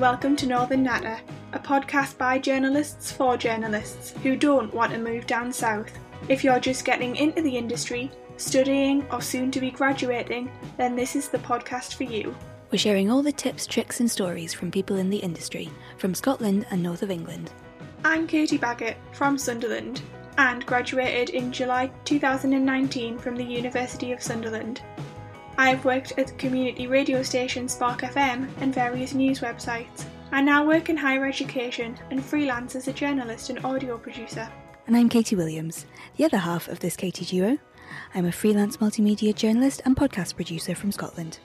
welcome to Northern Natter, a podcast by journalists for journalists who don't want to move down south. If you're just getting into the industry, studying, or soon to be graduating, then this is the podcast for you. We're sharing all the tips, tricks, and stories from people in the industry, from Scotland and north of England. I'm Katie Baggett from Sunderland and graduated in July 2019 from the University of Sunderland. I've worked at the community radio station Spark FM and various news websites. I now work in higher education and freelance as a journalist and audio producer. And I'm Katie Williams, the other half of this Katie duo. I'm a freelance multimedia journalist and podcast producer from Scotland.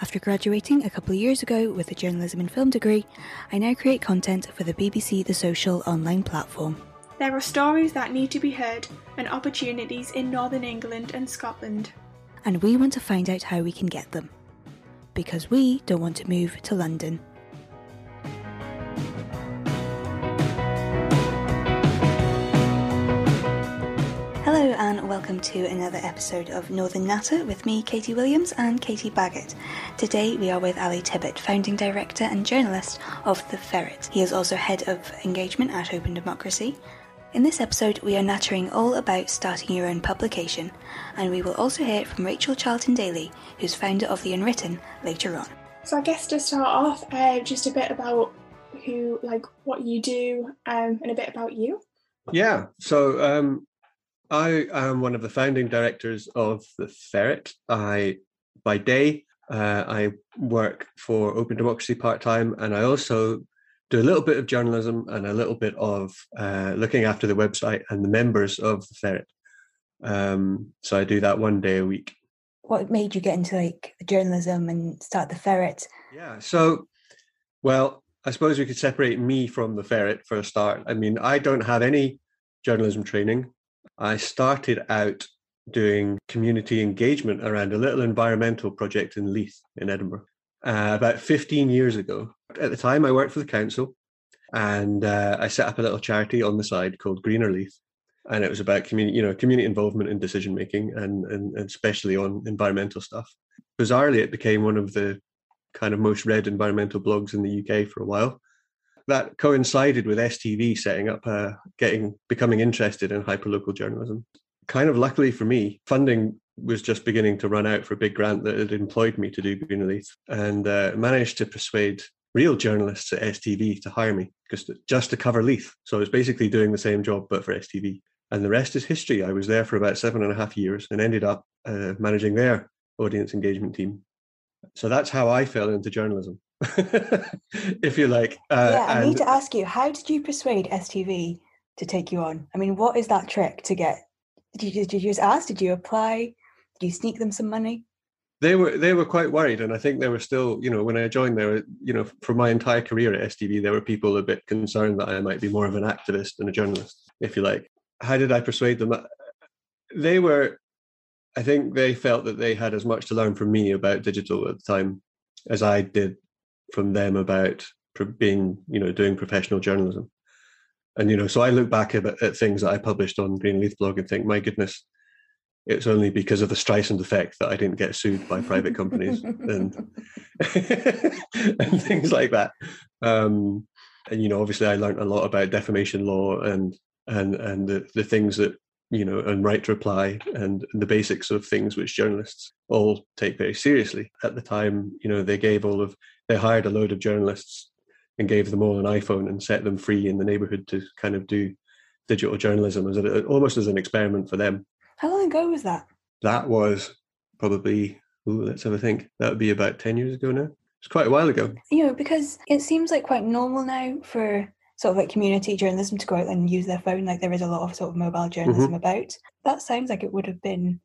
After graduating a couple of years ago with a journalism and film degree, I now create content for the BBC The Social online platform. There are stories that need to be heard and opportunities in Northern England and Scotland. And we want to find out how we can get them. Because we don't want to move to London. Hello and welcome to another episode of Northern Natter with me, Katie Williams and Katie Baggett. Today we are with Ally Tibbitt, founding director and journalist of The Ferret. He is also head of engagement at Open Democracy. In this episode, we are nattering all about starting your own publication, and we will also hear from Rachel Charlton-Dailey, who's founder of The Unwritten, later on. So I guess to start off, uh, just a bit about who, like, what you do, um, and a bit about you. Yeah. So um, I am one of the founding directors of the Ferret. I, by day, uh, I work for Open Democracy part time, and I also do a little bit of journalism and a little bit of uh, looking after the website and the members of the Ferret. Um, so I do that one day a week. What made you get into like journalism and start the Ferret? Yeah. So, well, I suppose we could separate me from the Ferret for a start. I mean, I don't have any journalism training. I started out doing community engagement around a little environmental project in Leith in Edinburgh uh, about 15 years ago. At the time, I worked for the council and uh, I set up a little charity on the side called Greener Leith. And it was about community, you know, community involvement in decision making and, and, and especially on environmental stuff. Bizarrely, it became one of the kind of most read environmental blogs in the UK for a while. That coincided with STV setting up, uh, getting becoming interested in hyperlocal journalism. Kind of luckily for me, funding was just beginning to run out for a big grant that had employed me to do Leith, and uh, managed to persuade real journalists at STV to hire me just just to cover Leith. So I was basically doing the same job but for STV. And the rest is history. I was there for about seven and a half years and ended up uh, managing their audience engagement team. So that's how I fell into journalism, if you like. Uh, yeah, I and, need to ask you, how did you persuade STV to take you on? I mean, what is that trick to get? Did you, did you just ask? Did you apply? Did you sneak them some money? They were they were quite worried, and I think they were still, you know, when I joined there, you know, for my entire career at STV, there were people a bit concerned that I might be more of an activist than a journalist, if you like. How did I persuade them? They were, I think, they felt that they had as much to learn from me about digital at the time as I did from them about being, you know, doing professional journalism. And you know, so I look back at, at things that I published on Green Leith blog and think, my goodness, it's only because of the Streisand effect that I didn't get sued by private companies and and things like that. Um, and you know, obviously, I learned a lot about defamation law and and and the, the things that you know and right to reply and the basics of things which journalists all take very seriously. At the time, you know, they gave all of they hired a load of journalists and gave them all an iPhone and set them free in the neighborhood to kind of do digital journalism as a, almost as an experiment for them how long ago was that? That was probably, ooh, let's have a think. That would be about 10 years ago now. It's quite a while ago. You know, because it seems like quite normal now for sort of like community journalism to go out and use their phone. Like there is a lot of sort of mobile journalism mm-hmm. about. That sounds like it would have been.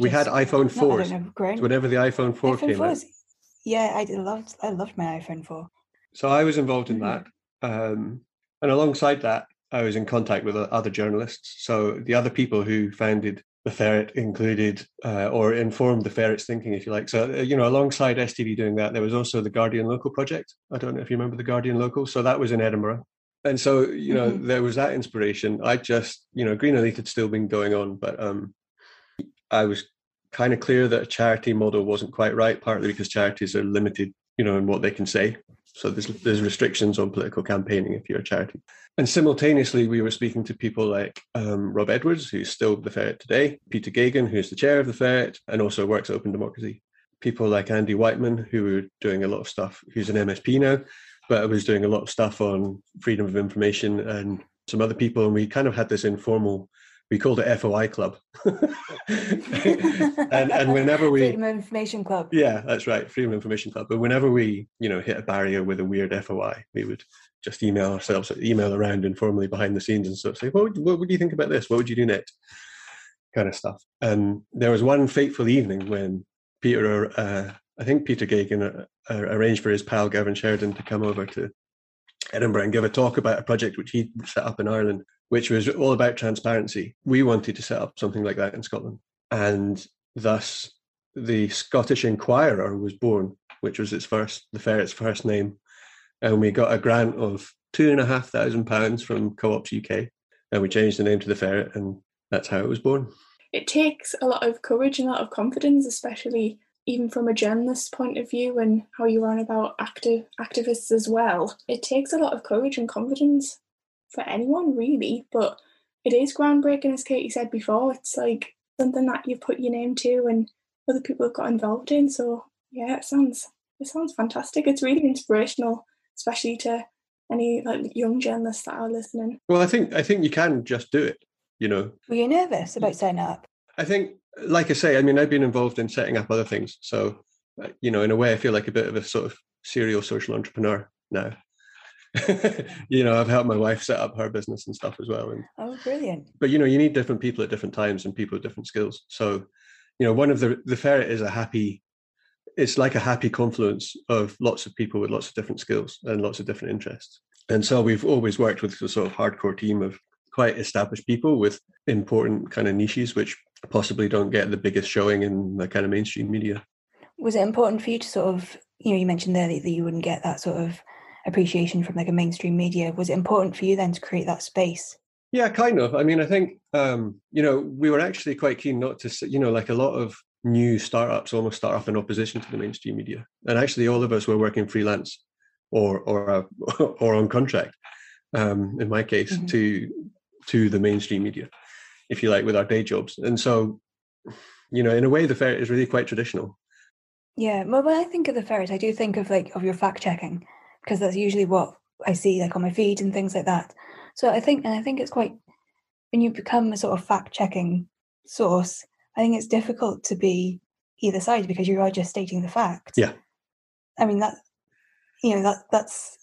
we had iPhone 4s. whenever the iPhone 4 iPhone came 4s. out. Yeah, I loved I loved my iPhone 4. So I was involved in mm-hmm. that. Um, and alongside that, I was in contact with other journalists. So the other people who founded the ferret included uh, or informed the ferret's thinking, if you like. So, uh, you know, alongside STV doing that, there was also the Guardian Local project. I don't know if you remember the Guardian Local. So that was in Edinburgh. And so, you know, mm-hmm. there was that inspiration. I just, you know, Greener Leith had still been going on, but um, I was kind of clear that a charity model wasn't quite right, partly because charities are limited, you know, in what they can say. So there's there's restrictions on political campaigning if you're a charity. And simultaneously, we were speaking to people like um, Rob Edwards, who's still the Ferret today, Peter Geoghegan, who's the chair of the Ferret and also works at Open Democracy. People like Andy Wightman, who were doing a lot of stuff, who's an MSP now, but was doing a lot of stuff on freedom of information and some other people. And we kind of had this informal we called it FOI Club. and and whenever we Freedom of Information Club. Yeah, that's right, Freedom of Information Club. But whenever we, you know, hit a barrier with a weird FOI, we would just email ourselves, email around informally behind the scenes and sort of say, what would, what would you think about this? What would you do next? Kind of stuff. And there was one fateful evening when Peter, uh, I think Peter Geoghegan uh, uh, arranged for his pal Gavin Sheridan to come over to Edinburgh and give a talk about a project which he set up in Ireland which was all about transparency. We wanted to set up something like that in Scotland. And thus, the Scottish Inquirer was born, which was its first, the ferret's first name. And we got a grant of two and a half thousand pounds from Co ops UK. And we changed the name to the ferret, and that's how it was born. It takes a lot of courage and a lot of confidence, especially even from a journalist's point of view and how you run about active activists as well. It takes a lot of courage and confidence for anyone really, but it is groundbreaking, as Katie said before. It's like something that you've put your name to and other people have got involved in. So yeah, it sounds it sounds fantastic. It's really inspirational, especially to any like young journalists that are listening. Well, I think I think you can just do it. You know. Were you nervous about setting up? I think, like I say, I mean, I've been involved in setting up other things, so uh, you know, in a way, I feel like a bit of a sort of serial social entrepreneur now. you know, I've helped my wife set up her business and stuff as well. And, oh, brilliant! But you know, you need different people at different times and people with different skills. So, you know, one of the the ferret is a happy. It's like a happy confluence of lots of people with lots of different skills and lots of different interests. And so we've always worked with a sort of hardcore team of quite established people with important kind of niches, which possibly don't get the biggest showing in the kind of mainstream media. Was it important for you to sort of, you know, you mentioned there that you wouldn't get that sort of appreciation from like a mainstream media was it important for you then to create that space? Yeah kind of. I mean i think um you know we were actually quite keen not to you know like a lot of new startups almost start off in opposition to the mainstream media. And actually all of us were working freelance or or uh, or on contract um in my case mm-hmm. to to the mainstream media if you like with our day jobs. And so you know in a way the Ferret is really quite traditional. Yeah well when i think of the ferret i do think of like of your fact checking because that's usually what I see like on my feed and things like that. So I think, and I think it's quite when you become a sort of fact checking source. I think it's difficult to be either side because you are just stating the fact. Yeah. I mean that, you know that that's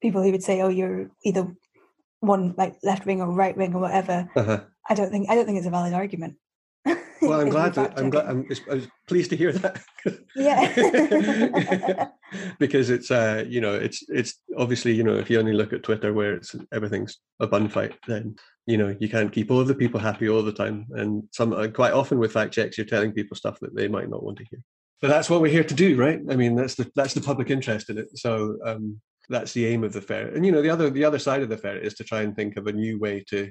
people who would say, oh, you're either one like left wing or right wing or whatever. Uh-huh. I don't think I don't think it's a valid argument. Well, I'm glad. To, I'm glad. I'm, I was pleased to hear that. yeah. because it's uh, you know, it's it's obviously you know, if you only look at Twitter where it's everything's a bun fight, then you know you can't keep all of the people happy all the time, and some uh, quite often with fact checks, you're telling people stuff that they might not want to hear. But that's what we're here to do, right? I mean, that's the that's the public interest in it. So um, that's the aim of the Ferret. And you know, the other the other side of the Ferret is to try and think of a new way to.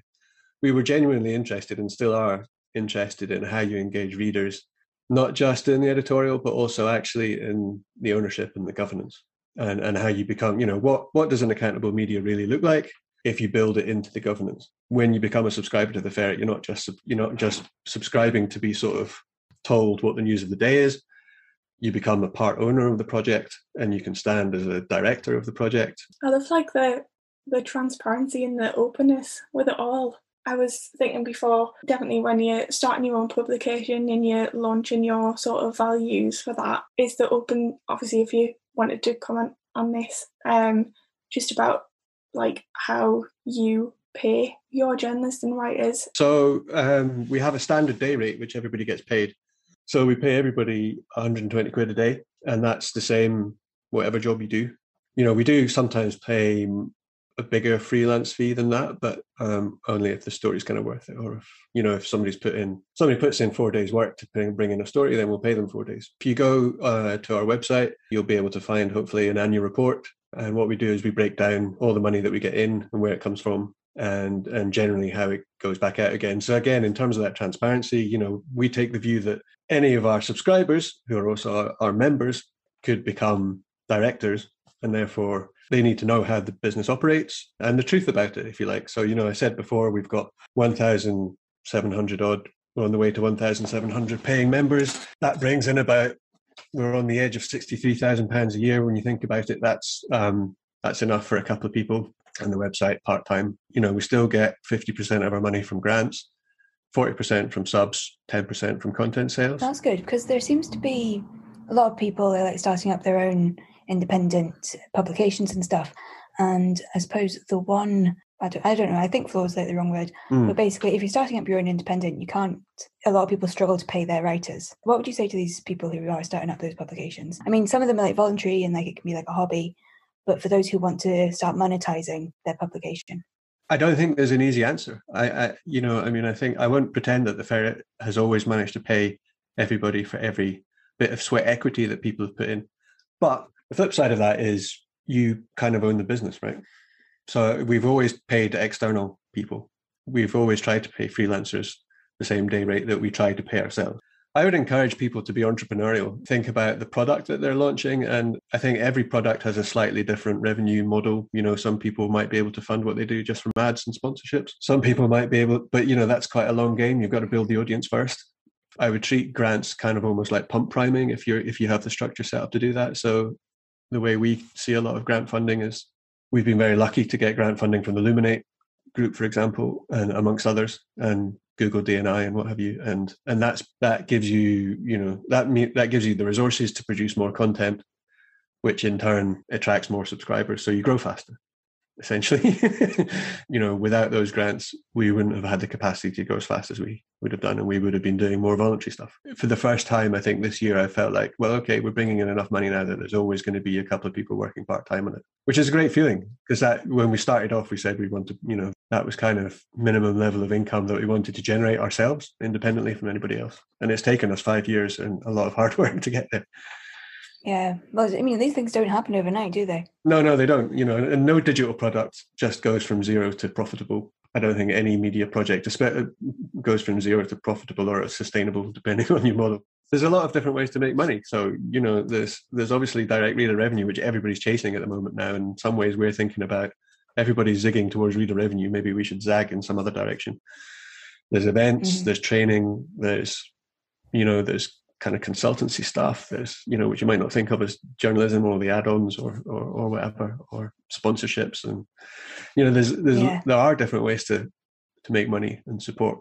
We were genuinely interested and still are interested in how you engage readers, not just in the editorial, but also actually in the ownership and the governance and, and how you become, you know, what, what does an accountable media really look like? if you build it into the governance. When you become a subscriber to the Ferret, you're not just you're not just subscribing to be sort of told what the news of the day is. You become a part owner of the project, and you can stand as a director of the project. I love like the the transparency and the openness with it all. I was thinking before, definitely when you're starting your own publication and you're launching your sort of values for that, is the open, obviously, if you wanted to comment on this, um, just about like how you pay your journalists and writers. So um, we have a standard day rate, which everybody gets paid. So we pay everybody 120 quid a day, and that's the same whatever job you do. You know, we do sometimes pay a bigger freelance fee than that, but um, only if the story's kind of worth it, or if you know if somebody's put in somebody puts in four days work to bring, in a story, then we'll pay them four days. If you go uh, to our website, you'll be able to find hopefully an annual report, and what we do is we break down all the money that we get in and where it comes from, and and generally how it goes back out again. So again, in terms of that transparency, you know, we take the view that any of our subscribers who are also our members could become directors and therefore they need to know how the business operates and the truth about it, if you like. So, you know, I said before, we've got 1,700 odd, we're on the way to 1,700 paying members. That brings in about, we're on the edge of £63,000 a year. When you think about it, that's, um, that's enough for a couple of people and the website part time. You know, we still get 50% of our money from grants. 40% from subs, 10% from content sales. That's good because there seems to be a lot of people are like starting up their own independent publications and stuff. And I suppose the one I don't, I don't know. I think flow is like the wrong word, mm. but basically, if you're starting up your own independent, you can't. A lot of people struggle to pay their writers. What would you say to these people who are starting up those publications? I mean, some of them are like voluntary and like it can be like a hobby, but for those who want to start monetizing their publication, I don't think there's an easy answer. I, I, you know, I mean, I think I won't pretend that the ferret has always managed to pay everybody for every bit of sweat equity that people have put in. But the flip side of that is you kind of own the business, right? So we've always paid external people. We've always tried to pay freelancers the same day rate that we try to pay ourselves. I would encourage people to be entrepreneurial, think about the product that they're launching. And I think every product has a slightly different revenue model. You know, some people might be able to fund what they do just from ads and sponsorships. Some people might be able, but you know, that's quite a long game. You've got to build the audience first. I would treat grants kind of almost like pump priming if you're if you have the structure set up to do that. So the way we see a lot of grant funding is we've been very lucky to get grant funding from the Luminate group, for example, and amongst others. And Google DNI and what have you, and and that's that gives you you know that that gives you the resources to produce more content, which in turn attracts more subscribers, so you grow faster essentially. you know, without those grants, we wouldn't have had the capacity to go as fast as we would have done, and we would have been doing more voluntary stuff. For the first time, I think this year, I felt like, well, okay, we're bringing in enough money now that there's always going to be a couple of people working part time on it, which is a great feeling because that when we started off, we said we wanted, you know, that was kind of minimum level of income that we wanted to generate ourselves independently from anybody else, and it's taken us five years and a lot of hard work to get there. Yeah. Well, I mean, these things don't happen overnight, do they? No, no, they don't. You know, and no digital product just goes from zero to profitable. I don't think any media project uh, goes from zero to profitable or sustainable, depending on your model. There's a lot of different ways to make money. So, you know, there's there's obviously direct reader revenue, which everybody's chasing at the moment now. In some ways, we're thinking about everybody's zigging towards reader revenue. Maybe we should zag in some other direction. There's events, mm-hmm. there's training, there's you know, there's kind of consultancy stuff there's you know which you might not think of as journalism or the add-ons or or, or whatever or sponsorships. And you know there's, there's yeah. there are different ways to to make money and support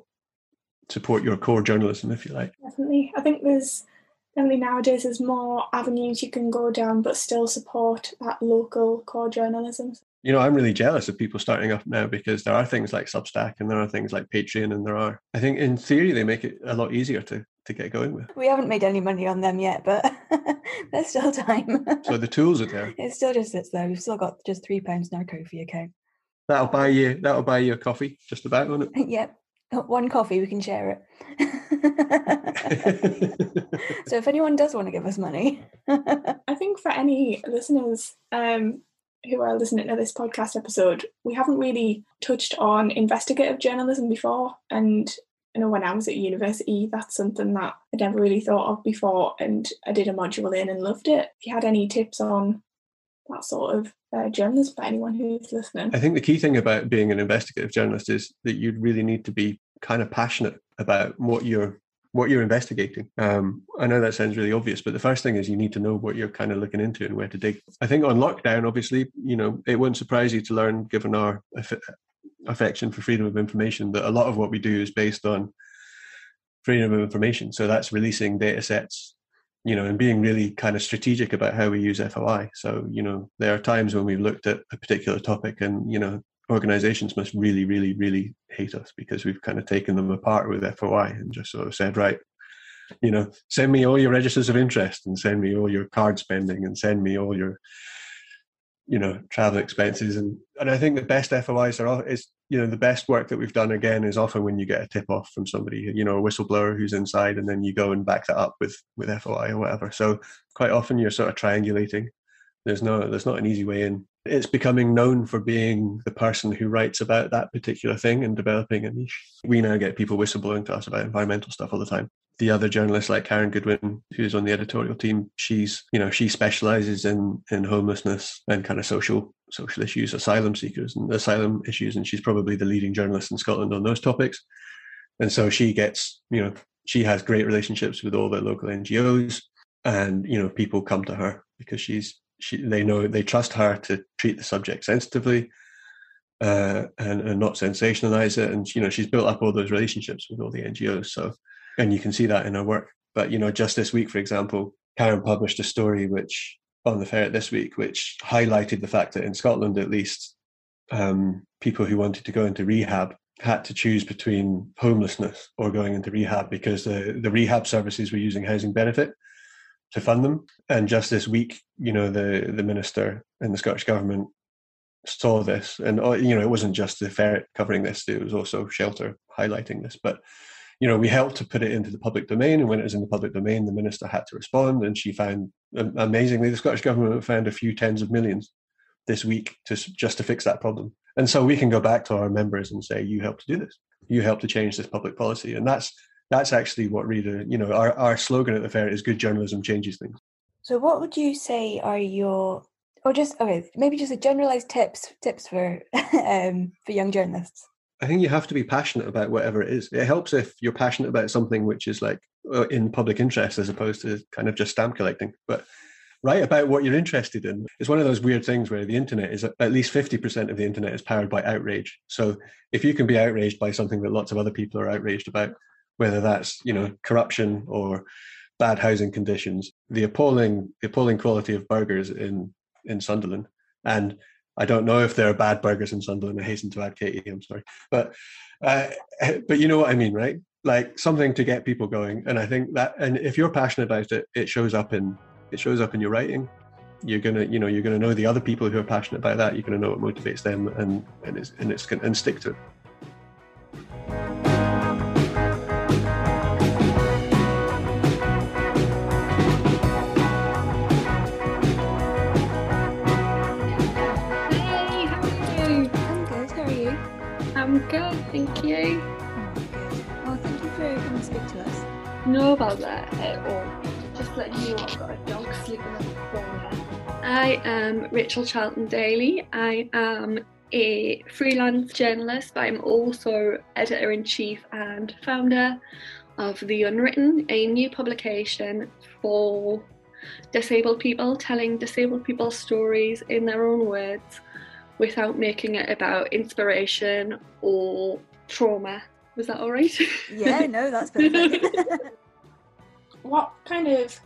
support your core journalism if you like. Definitely. I think there's definitely nowadays there's more avenues you can go down but still support that local core journalism you know i'm really jealous of people starting up now because there are things like substack and there are things like patreon and there are i think in theory they make it a lot easier to to get going with. We haven't made any money on them yet, but there's still time. so the tools are there. It still just sits there. We've still got just three pounds in our Ko-fi account. That'll buy you. That'll buy you a coffee, just about, won't it? yep. One coffee, we can share it. so if anyone does want to give us money, I think for any listeners um, who are listening to this podcast episode, we haven't really touched on investigative journalism before, and you know, when I was at university, that's something that I'd never really thought of before, and I did a module in and loved it. If you had any tips on that sort of uh, journalism for anyone who's listening, I think the key thing about being an investigative journalist is that you'd really need to be kind of passionate about what you're what you're investigating. Um, I know that sounds really obvious, but the first thing is you need to know what you're kind of looking into and where to dig. I think on lockdown, obviously, you know, it won't surprise you to learn, given our affection for freedom of information that a lot of what we do is based on freedom of information. So that's releasing data sets, you know, and being really kind of strategic about how we use FOI. So, you know, there are times when we've looked at a particular topic and, you know, organizations must really, really, really hate us because we've kind of taken them apart with FOI and just sort of said, right, you know, send me all your registers of interest and send me all your card spending and send me all your you know travel expenses. And and I think the best FOIs are is you know the best work that we've done again is often when you get a tip off from somebody you know a whistleblower who's inside and then you go and back that up with with FOI or whatever. So quite often you're sort of triangulating. There's no there's not an easy way in it's becoming known for being the person who writes about that particular thing and developing a niche we now get people whistleblowing to us about environmental stuff all the time the other journalists like Karin Goodwin, who's on the editorial team, she's you know she specializes in in homelessness and kind of social social issues, asylum seekers and asylum issues, and she's probably the leading journalist in Scotland on those topics. And so she gets you know she has great relationships with all the local NGOs, and you know people come to her because she's she they know they trust her to treat the subject sensitively uh, and, and not sensationalize it. And you know, she's built up all those relationships with all the NGOs. So, and you can see that in her work. But you know, just this week, for example, Karen published a story which on the ferret this week, which highlighted the fact that in Scotland, at least, um, people who wanted to go into rehab had to choose between homelessness or going into rehab because the, the rehab services were using housing benefit to fund them. And just this week, you know, the the minister in the Scottish government saw this, and uh, you know, it wasn't just the ferret covering this; it was also Shelter highlighting this. But you know, we helped to put it into the public domain, and when it was in the public domain, the minister had to respond, and she found, amazingly, the Scottish government found a few tens of millions this week to just to fix that problem. And so we can go back to our members and say, "You helped to do this. You helped to change this public policy," and that's that's actually what really, you know, our, our slogan at the Ferret is "Good journalism changes things." So, what would you say are your or just okay, maybe just a generalized tips tips for um, for young journalists. I think you have to be passionate about whatever it is. It helps if you're passionate about something which is like uh, in public interest as opposed to kind of just stamp collecting. But write about what you're interested in. It's one of those weird things where the internet is at least 50% of the internet is powered by outrage. So if you can be outraged by something that lots of other people are outraged about, whether that's, you know, corruption or bad housing conditions, the appalling the appalling quality of burgers in in Sunderland. And I don't know if there are bad burgers in Sunderland. I hasten to add, Katie. I'm sorry, but uh, but you know what I mean, right? Like something to get people going. And I think that, and if you're passionate about it, it shows up in it shows up in your writing. You're gonna, you know, you're gonna know the other people who are passionate about that. You're gonna know what motivates them, and and it's and it's gonna and stick to it. Know about that at all. Just letting you know I've got a dog sleeping in the corner. I am Rachel Charlton-Dailey. I am a freelance journalist, but I'm also editor in chief and founder of The Unwritten, a new publication for disabled people, telling disabled people's stories in their own words without making it about inspiration or trauma. Was that all right? Yeah, no, that's perfect. what kind of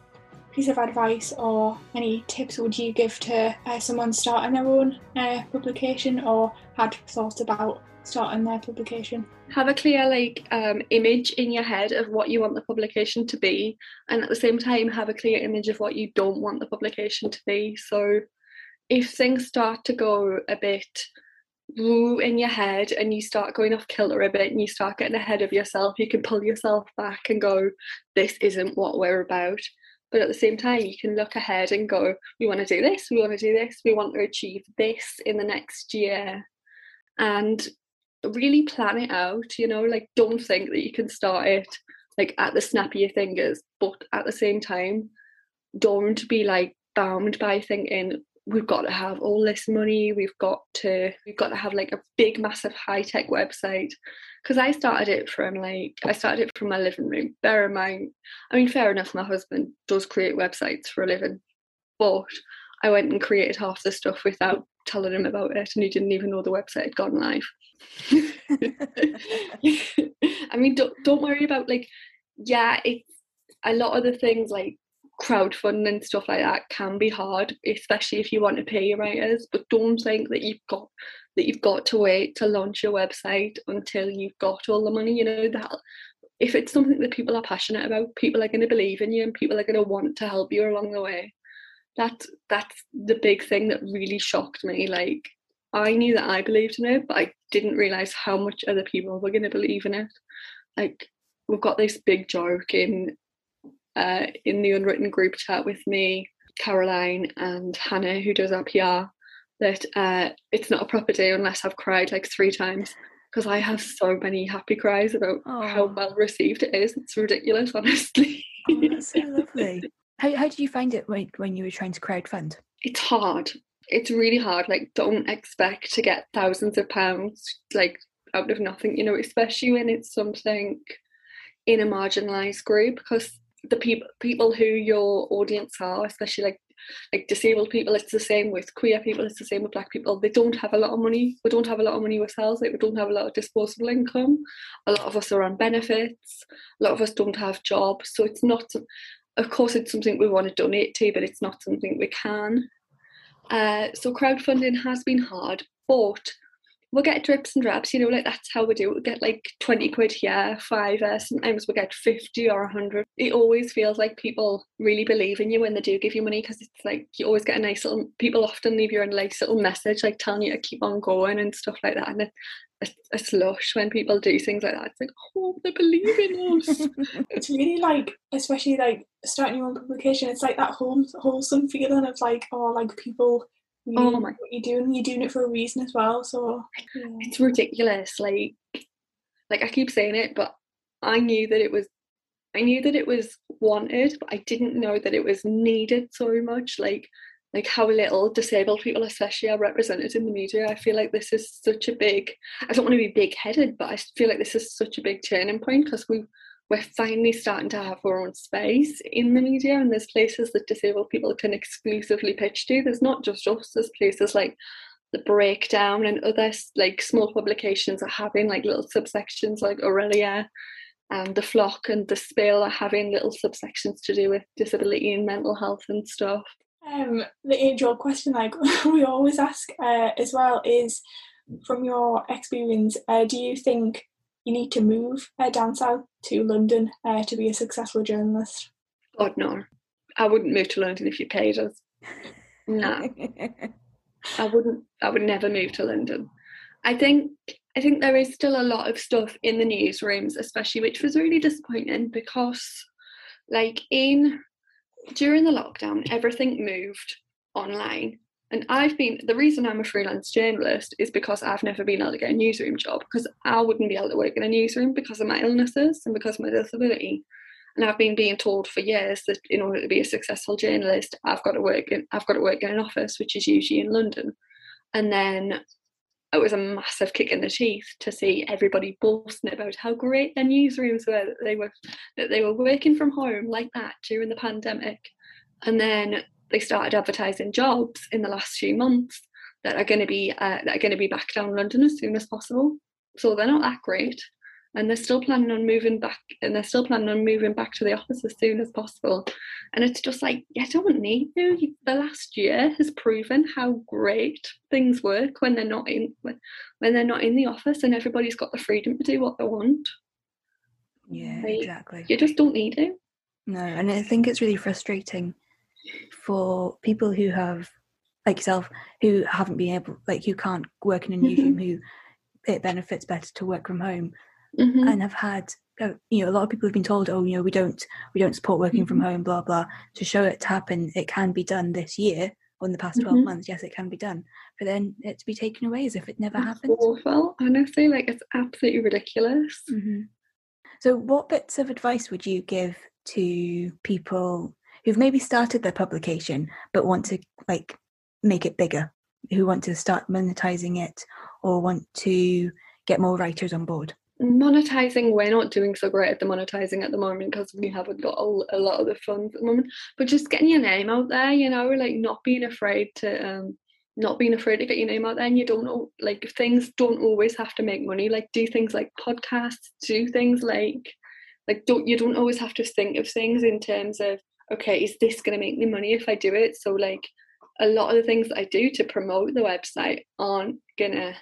piece of advice or any tips would you give to uh, someone starting their own uh, publication or had thoughts about starting their publication? Have a clear like um, image in your head of what you want the publication to be, and at the same time have a clear image of what you don't want the publication to be. So if things start to go a bit woo in your head and you start going off kilter a bit and you start getting ahead of yourself, you can pull yourself back and go, this isn't what we're about. But at the same time, you can look ahead and go, we want to do this, we want to do this, we want to achieve this in the next year. And really plan it out, you know, like don't think that you can start it like at the snap of your fingers, but at the same time, don't be like bound by thinking we've got to have all this money we've got to we've got to have like a big massive high tech website. Because i started it from like i started it from my living room bear in mind i mean fair enough my husband does create websites for a living but i went and created half the stuff without telling him about it and he didn't even know the website had gone live. I mean don't, don't worry about like yeah it's a lot of the things like crowdfunding and stuff like that can be hard, especially if you want to pay your writers. But don't think that you've got that you've got to wait to launch your website until you've got all the money. You know that if it's something that people are passionate about, people are going to believe in you and people are going to want to help you along the way. That that's the big thing that really shocked me. Like I knew that I believed in it, but I didn't realize how much other people were going to believe in it. Like we've got this big joke in uh, in the unwritten group chat with me, Caroline, and Hannah, who does our PR, that uh, it's not a proper day unless I've cried like three times. because I have so many happy cries about how well received it is. It's ridiculous, honestly. Oh, that's so lovely. How how did you find it when when you were trying to crowdfund? it's hard. It's really hard. Like, don't expect to get thousands of pounds like out of nothing, you know, especially when it's something in a marginalised group because the people people who your audience are, especially like like disabled people, it's the same with queer people, it's the same with black people. They don't have a lot of money. We don't have a lot of money ourselves, like we don't have a lot of disposable income. A lot of us are on benefits, a lot of us don't have jobs. So it's not of course it's something we want to donate to, but it's not something we can. Uh, so crowdfunding has been hard, but we'll get drips and drabs, you know, like that's how we do it. We get like 20 quid here, five, sometimes we get 50 or 100. It always feels like people really believe in you when they do give you money because it's like you always get a nice little, people often leave you a nice little message like telling you to keep on going and stuff like that. And it, it's, it's lush when people do things like that. It's like, oh, they believe in us. It's really like, especially like starting your own publication. It's like that whole wholesome feeling of like, oh, like people. Really Oh my- what you're doing, you're doing it for a reason as well. So yeah. it's ridiculous like like i keep saying it but i knew that it was i knew that it was wanted but i didn't know that it was needed so much like like how little disabled people especially are represented in the media i feel like this is such a big i don't want to be big headed but i feel like this is such a big turning point because we we're finally starting to have our own space in the media and there's places that disabled people can exclusively pitch to. There's not just us there's places like the breakdown and other like small publications are having like little subsections like Aurelia and the flock and the spill are having little subsections to do with disability and mental health and stuff. Um, the age old question, like we always ask uh, as well, is from your experience, uh, do you think you need to move uh, down south to London uh, to be a successful journalist? god no i wouldn't move to london if you paid us no I wouldn't I would never move to London. I think I think there is still a lot of stuff in the newsrooms, especially which was really disappointing because like in during the lockdown everything moved online. And I've been the reason I'm a freelance journalist is because I've never been able to get a newsroom job because I wouldn't be able to work in a newsroom because of my illnesses and because of my disability. And I've been being told for years that in order to be a successful journalist, I've got to work in I've got to work in an office, which is usually in London. And then it was a massive kick in the teeth to see everybody boasting about how great their newsrooms were that they were that they were working from home like that during the pandemic. And then they started advertising jobs in the last few months that are going to be uh, that are going to be back down London as soon as possible. So they're not that great and they're still planning on moving back and they're still planning on moving back to the office as soon as possible and it's just like you don't need to You- the last year has proven how great things work when they're not in when, when they're not in the office and everybody's got the freedom to do what they want yeah, Right. exactly. you just don't need to No, and I think it's really frustrating for people who have, like yourself, who haven't been able, like who can't work in a newsroom, who it benefits better to work from home, Mhm. and have had, uh, you know, a lot of people have been told, oh, you know, we don't, we don't support working from home, blah blah. To show it to happen, it can be done this year or in the past 12 Mhm. months. Yes, it can be done, but then it to be taken away as if it never It's happened. awful honestly like it's absolutely ridiculous hmm So, what bits of advice would you give to people who've maybe started their publication but want to like make it bigger, who want to start monetizing it or want to get more writers on board? monetizing we're not doing so great at the monetizing at the moment because we haven't got a, a lot of the funds at the moment but just getting your name out there you know like not being afraid to um not being afraid to get your name out there and you don't know like things don't always have to make money like do things like podcasts do things like like don't you don't always have to think of things in terms of okay is this going to make me money if i do it so like a lot of the things that i do to promote the website aren't gonna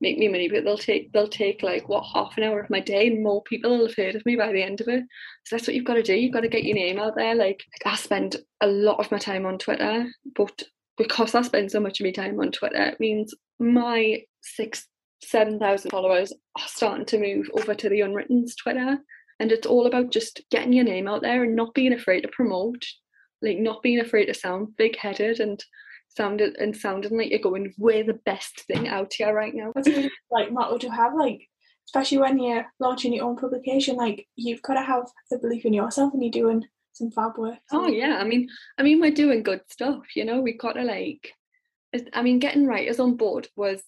make me money, but they'll take they'll take like what half an hour of my day, and more people will have heard of me by the end of it. So that's what you've got to do. You've got to get your name out there. Like I spend a lot of my time on Twitter, but because I spend so much of my time on Twitter, it means my six seven thousand followers are starting to move over to the Unwritten's Twitter, and it's all about just getting your name out there and not being afraid to promote, like not being afraid to sound big headed and sounded and sounding like you're going, we're the best thing out here right now. That's really like motto to have, like especially when you're launching your own publication, like you've got to have the belief in yourself and you're doing some fab work. Oh yeah, I mean, I mean, we're doing good stuff. You know, we've got to like. I mean, getting writers on board was.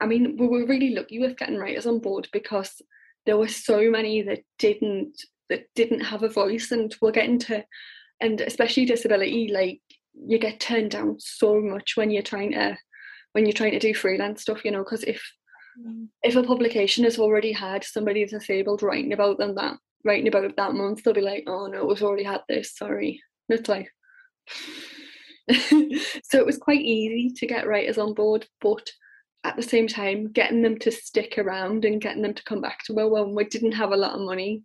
I mean, we were really lucky with getting writers on board because there were so many that didn't that didn't have a voice, and we'll get into and especially disability, like you get turned down so much when you're trying to when you're trying to do freelance stuff. You know, because if mm. if a publication has already had somebody disabled writing about them that writing about it that month, they'll be like, oh no, we've already had this, sorry. And it's like, so it was quite easy to get writers on board, but at the same time, getting them to stick around and getting them to come back to well, when we didn't have a lot of money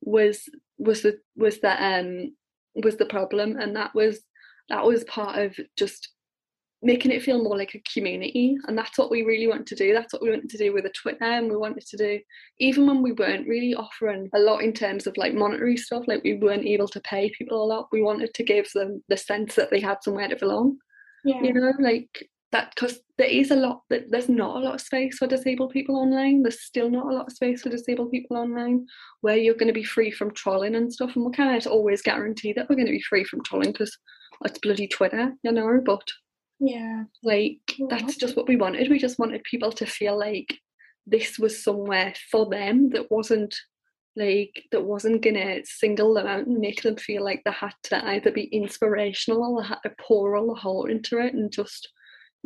was was the was the um was the problem, and that was that was part of just making it feel more like a community. And that's what we really want to do. That's what we wanted to do with the twitter and we wanted to do. Even when we weren't really offering a lot in terms of like monetary stuff like we weren't able to pay people a lot we wanted to give them the sense that they had somewhere to belong. Yeah. you know like that because there is a lot that there's not a lot of space for disabled people online there's still not a lot of space for disabled people online where you're going to be free from trolling and stuff and we can't always guarantee that we're going to be free from trolling because it's bloody twitter you know but yeah. Like that's just what we wanted. We just wanted people to feel like this was somewhere for them that wasn't like that wasn't gonna single them out and make them feel like they had to either be inspirational or they had to pour all the heart into it and just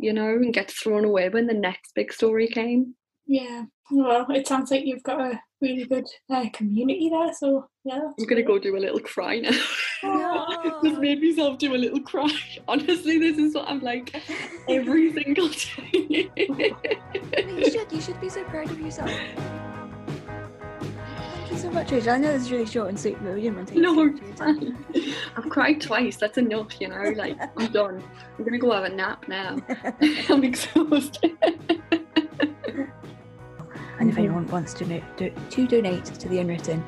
you know and get thrown away when the next big story came yeah well it sounds like you've got a really good uh, community there so yeah i'm gonna go do a little cry now Just made myself do a little cry. Honestly, this is what I'm like every single day. you should. You should be so proud of yourself. Thank you so much, Rachel. I know this is really short and sweet, but we didn't want to take No, I've cried twice. That's enough, you know. Like I'm done. I'm gonna go have a nap now. I'm exhausted. and if anyone wants to, do, to donate to the unwritten,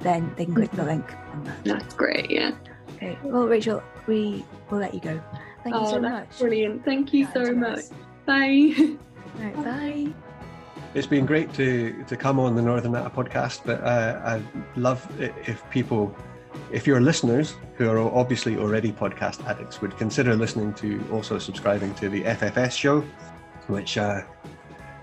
then they can click the link on that. That's great, yeah. Okay. Well, Rachel, we will let you go. Thank oh, you so much. Brilliant. Thank you so much. Bye. Right, bye. It's been great to to come on the Northern Natter podcast, but uh, I'd love if people, if your listeners who are obviously already podcast addicts, would consider listening to also subscribing to the FFS show, which uh,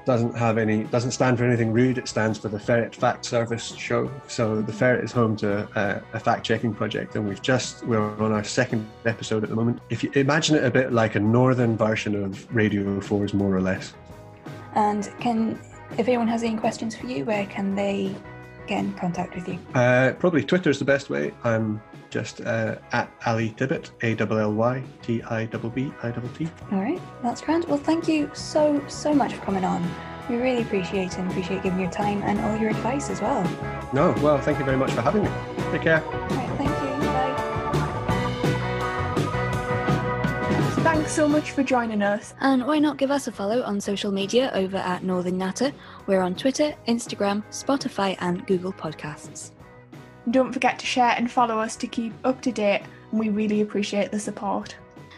doesn't have any doesn't stand for anything rude. It stands for the Ferret Fact Service Show. So the Ferret is home to a, a fact checking project, and we've just we're on our second episode at the moment. If you imagine it a bit like a northern version of Radio 4's more or less. And can if anyone has any questions for you, where can they get in contact with you? Uh, probably Twitter is the best way. I'm just uh, at Ally Tibbitt, A L L Y T I B B I T T. All right, that's grand. Well, thank you so, so much for coming on. We really appreciate it and appreciate giving your time and all your advice as well. No, well, thank you very much for having me. Take care. Thanks so much for joining us. And why not give us a follow on social media over at Northern Natter? We're on Twitter, Instagram, Spotify, and Google Podcasts. Don't forget to share and follow us to keep up to date, and we really appreciate the support.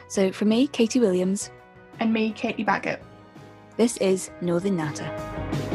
So, for me, Katie Williams, and me, Katie Baggett, this is Northern Natter.